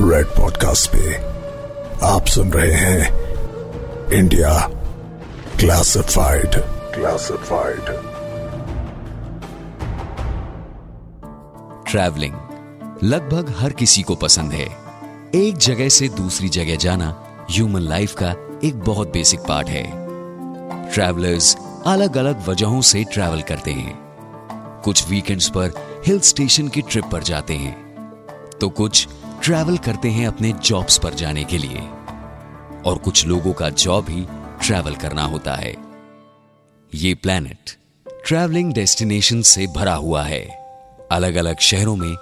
Red podcast पे आप सुन रहे हैं इंडिया क्लासिफाइड क्लासिफाइड ट्रैवलिंग लगभग हर किसी को पसंद है। एक जगह से दूसरी जगह जाना ह्यूमन लाइफ का एक बहुत बेसिक पार्ट है। ट्रैवलर्स अलग अलग वजहों से ट्रैवल करते हैं। कुछ वीकेंड्स पर हिल स्टेशन की ट्रिप पर जाते हैं। तो कुछ ट्रैवल करते हैं अपने जॉब्स पर जाने के लिए। और कुछ लोगों का जॉब ही ट्रैवल करना होता है। ये प्लैनेट ट्रैवलिंग डेस्टिनेशन से भरा हुआ है। अलग अलग शहरों में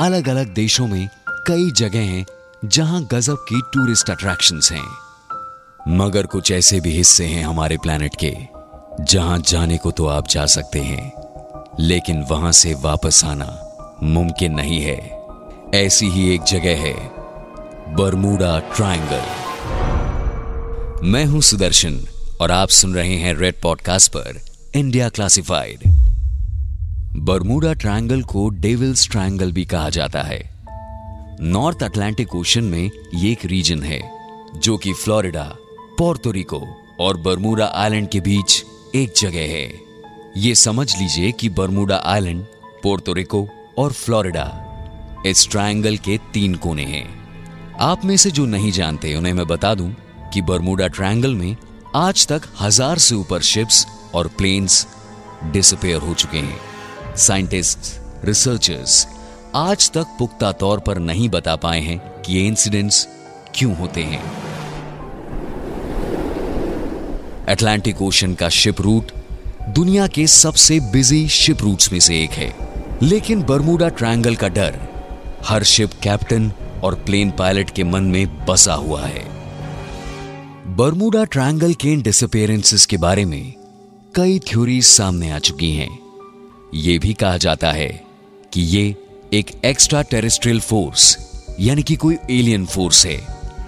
अलग अलग देशों में कई जगह हैं जहाँ गजब की टूरिस्ट अट्रैक्शंस हैं। मगर कुछ ऐसे भी हिस्से हैं हमारे प्लैनेट के, जहाँ जाने को तो आप जा सकते हैं, लेकिन वहाँ से वापस आना मुमकिन नहीं है। ऐसी ही एक जगह है, बरमूडा ट्रायंगल। मैं हूँ सुदर्शन और आप सुन रहे हैं रेड पॉडकास्ट पर इंडिया क्लासिफाइड बरमूडा ट्रायंगल को डेविल्स ट्रायंगल भी कहा जाता है। नॉर्थ अटलांटिक ओशन में ये एक रीजन है, जो कि फ्लोरिडा पोर्टोरिको और बरमूडा आइलैंड के बीच एक जगह है। ये समझ लीजिए कि बरमूडा आइलैंड पोर्टोरिको और फ्लोरिडा इस ट्रायंगल के तीन कोने हैं। आप में से जो नहीं जानते, उन्हें मैं बता दूँ कि बरमूडा ट्रायंगल में आज तक हज़ार से ऊपर शिप्स और प्लेन्स डिसअपेयर हो चुके हैं। साइंटिस्ट रिसर्चर्स आज तक पुख्ता तौर पर नहीं बता पाए हैं कि ये इंसिडेंट्स क्यों होते हैं। अटलांटिक ओशन का शिप रूट दुनिया के सबसे बिज़ी शिप रूट्स में से एक है। लेकिन बरमूडा ट्रायंगल का डर हर शिप कैप्टन और प्लेन पायलट के मन में बसा हुआ है। बरमूडा ट्रायंगल के डिसअपेयरेंसेस के बारे में कई थ्योरीज सामने आ चुकी हैं। यह भी कहा जाता है कि ये एक एक्स्ट्रा टेरेस्ट्रियल फोर्स यानी कि कोई एलियन फोर्स है,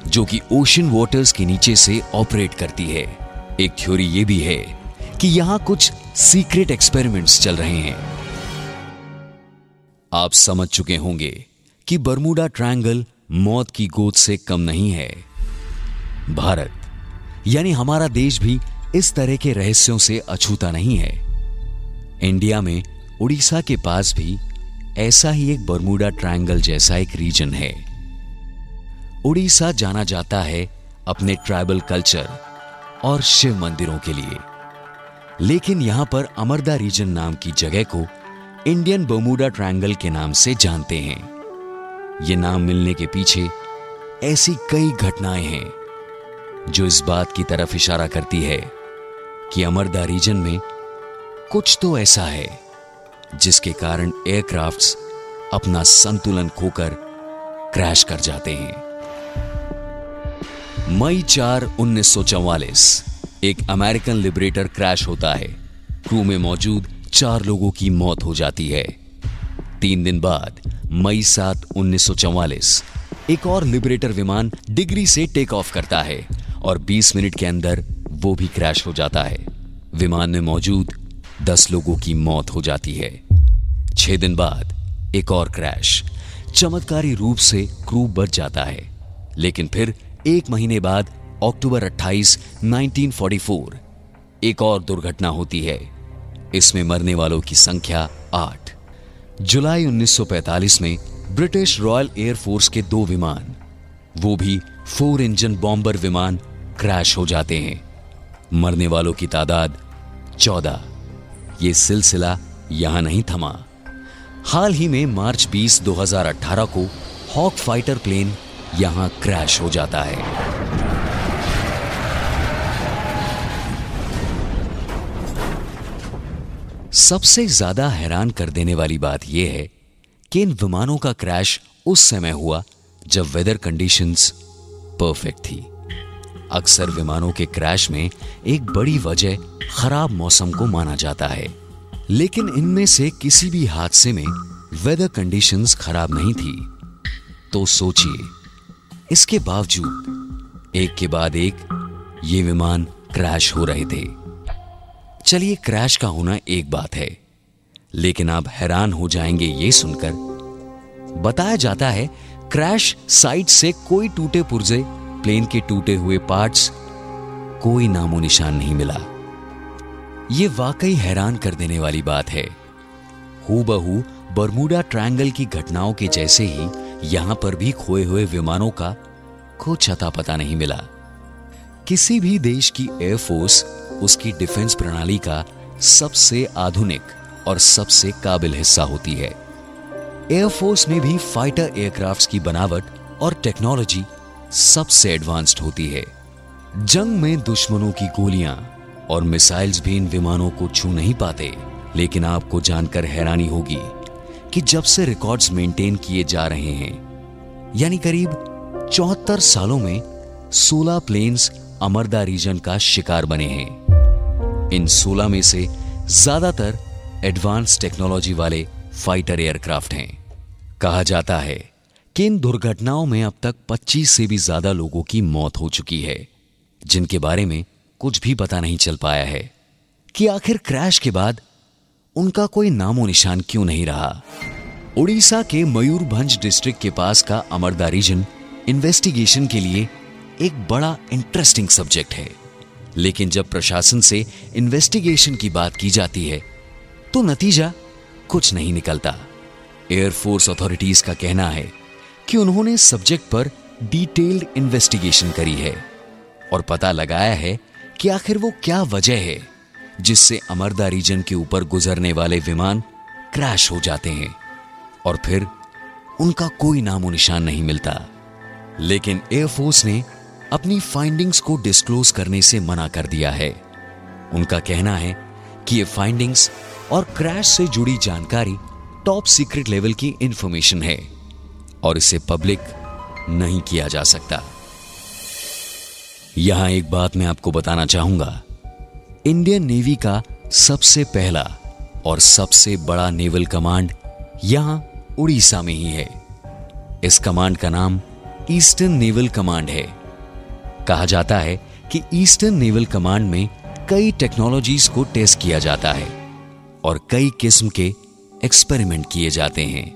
जो कि ओशन वाटर्स के नीचे से ऑपरेट करती है। एक थ्योरी ये भी है कि यहाँ कुछ सीक्रेट एक्सपेरिमेंट्स चल रहे हैं। आप समझ चुके होंगे कि बरमूडा ट्रायंगल मौत की गोद से कम नहीं है। भारत, यानी हमारा देश भी इस तरह के रहस्यों से अछूता नहीं है। इंडिया में उड़ीसा के पास भी ऐसा ही एक बरमूडा ट्रायंगल जैसा एक रीजन है। उड़ीसा जाना जाता है अपने ट्राइबल कल्चर और शिव मंदिरों के लिए। लेकिन यहाँ पर अमरदा रीजन नाम की जगह को इंडियन बमूडा ट्रायंगल के नाम से जानते हैं। ये नाम मिलने के पीछे ऐसी कई घटनाएँ हैं, जो इस बात की तरफ़ इशारा करती है कि अमरदा रीजन में कुछ तो ऐसा है, जिसके कारण एयरक्राफ्ट्स अपना संतुलन खोकर क्रैश कर जाते हैं। मई चार उन्नीस एक अमेरिकन लिबरेटर क्रैश होता है। क्रू में मौजूद चार लोगों की मौत हो जाती है। तीन दिन बाद मई सात उन्नीस एक और लिबरेटर विमान डिग्री से टेक ऑफ़ करता है और 20 मिनट के अंदर वो भी क्रैश हो जाता है। विमान में मौजूद 10 लोगों की मौत हो जाती है। छह दिन बाद एक और क्रैश चमत्कारी रूप से क्रू बच जाता है। लेकिन फिर एक महीने बाद अक्टूबर 28, 1944 एक और दुर्घटना होती है। इसमें मरने वालों की संख्या आठ। जुलाई 1945 में ब्रिटिश रॉयल एयरफोर्स के दो विमान वो भी फोर इंजन बॉम्बर विमान क्रैश हो जाते हैं। मरने वालों की तादाद चौदह। ये सिलसिला यहाँ नहीं थमा। हाल ही में मार्च 20, 2018 को हॉक फाइटर प्लेन यहाँ क्रैश हो जाता है। सबसे ज़्यादा हैरान कर देने वाली बात यह है कि इन विमानों का क्रैश उस समय हुआ जब वेदर कंडीशंस परफेक्ट थी। अक्सर विमानों के क्रैश में एक बड़ी वजह खराब मौसम को माना जाता है, लेकिन इनमें से किसी भी हादसे में वेदर कंडीशंस खराब नहीं थी। तो सोचिए, इसके बावजूद, एक के बाद एक ये विमान क्रैश हो रहे थे। चलिए क्रैश का होना एक बात है, लेकिन आप हैरान हो जाएँगे ये सुनकर। बताया जाता है, क्रैश साइट से कोई टूटे पुर्जे, प्लेन के टूटे हुए पार्ट्स, कोई नामो निशान नहीं मिला। यह वाकई हैरान कर देने वाली बात है। हूबहू बरमूडा ट्रायंगल की घटनाओं के जैसे ही यहाँ पर भी खोए हुए विमानों का कुछ अता पता नहीं मिला। किसी भी देश की एयरफोर्स उसकी डिफेंस प्रणाली का सबसे आधुनिक और सबसे काबिल हिस्सा होती है। एयरफोर्स में भी फाइटर एयरक्राफ्ट्स की बनावट और टेक्नोलॉजी सबसे एडवांस्ड होती है। जंग में दुश्मनों की गोलियाँ और मिसाइल्स भी इन विमानों को छू नहीं पाते, लेकिन आपको जानकर हैरानी होगी कि जब से रिकॉर्ड्स मेंटेन किए जा रहे हैं, यानी करीब चौहत्तर सालों में 16 प्लेन्स अमरदा रीजन का शिकार बने हैं। इन 16 में से ज़्यादातर एडवांस टेक्नोलॉजी वाले फाइटर एयरक्राफ्ट हैं। कहा जाता है कि इन दुर्घटनाओं में अब तक 25 से भी ज़्यादा लोगों की मौत हो चुकी है, जिनके बारे में कुछ भी पता नहीं चल पाया है कि आखिर क्रैश के बाद उनका कोई नामो निशान क्यों नहीं रहा। उड़ीसा के मयूरभंज डिस्ट्रिक्ट के पास का अमरदा रीजन इन्वेस्टिगेशन के लिए एक बड़ा इंटरेस्टिंग सब्जेक्ट है। लेकिन जब प्रशासन से इन्वेस्टिगेशन की बात की जाती है तो नतीजा कुछ नहीं निकलता। एयरफोर्स अथॉरिटीज का कहना है कि उन्होंने सब्जेक्ट पर डिटेल्ड इन्वेस्टिगेशन करी है और पता लगाया है कि आखिर वो क्या वजह है, जिससे अमरदा रीजन के ऊपर गुजरने वाले विमान क्रैश हो जाते हैं और फिर उनका कोई नामो निशान नहीं मिलता। लेकिन एयरफोर्स ने अपनी फाइंडिंग्स को डिस्क्लोज करने से मना कर दिया है। उनका कहना है कि ये फाइंडिंग्स और क्रैश से जुड़ी जानकारी टॉप सीक्रेट लेवल की इंफॉर्मेशन है और इसे पब्लिक नहीं किया जा सकता। यहाँ एक बात मैं आपको बताना चाहूँगा। इंडियन नेवी का सबसे पहला और सबसे बड़ा नेवल कमांड यहाँ उड़ीसा में ही है। इस कमांड का नाम ईस्टर्न नेवल कमांड है। कहा जाता है कि ईस्टर्न नेवल कमांड में कई टेक्नोलॉजीज़ को टेस्ट किया जाता है और कई किस्म के एक्सपेरिमेंट किए जाते हैं।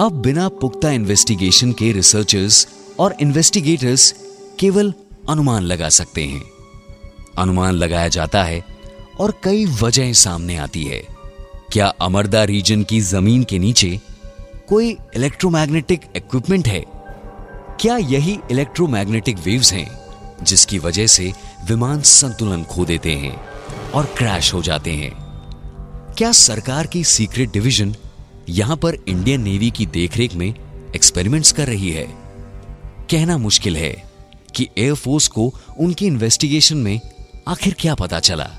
अब बिना पुख्ता इन्वेस्टिगेशन के रिसर्चर्स और इन्वेस्टिगेटर्स केवल अनुमान लगा सकते हैं। अनुमान लगाया जाता है और कई वजहें सामने आती है। क्या अमरदा रीजन की ज़मीन के नीचे कोई इलेक्ट्रोमैग्नेटिक इक्विपमेंट है? क्या यही इलेक्ट्रोमैग्नेटिक वेव्स हैं? जिसकी वजह से विमान संतुलन खो देते हैं और क्रैश हो जाते हैं। क्या सरकार की सीक्रेट डिवीज़न यहाँ पर इंडियन नेवी की देखरेख में एक्सपेरिमेंट्स कर रही है? कहना मुश्किल है कि एयरफोर्स को उनकी इन्वेस्टिगेशन में आखिर क्या पता चला।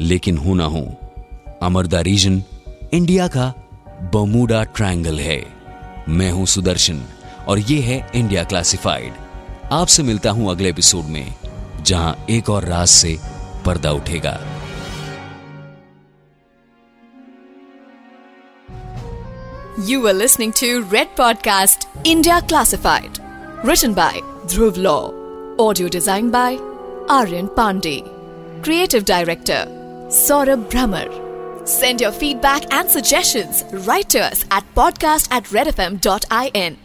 लेकिन हो ना हो, अमरदा रीजन इंडिया का बमूडा ट्रायंगल है। मैं हूँ सुदर्शन और यह है इंडिया क्लासिफाइड। आपसे मिलता हूँ अगले एपिसोड में, जहाँ एक और राज से पर्दा उठेगा। You are listening to red podcast India classified written by Dhruv law audio design by Aryan Pandey creative director Saurabh Bhramar send your feedback and suggestions right at podcast at red F M dot I N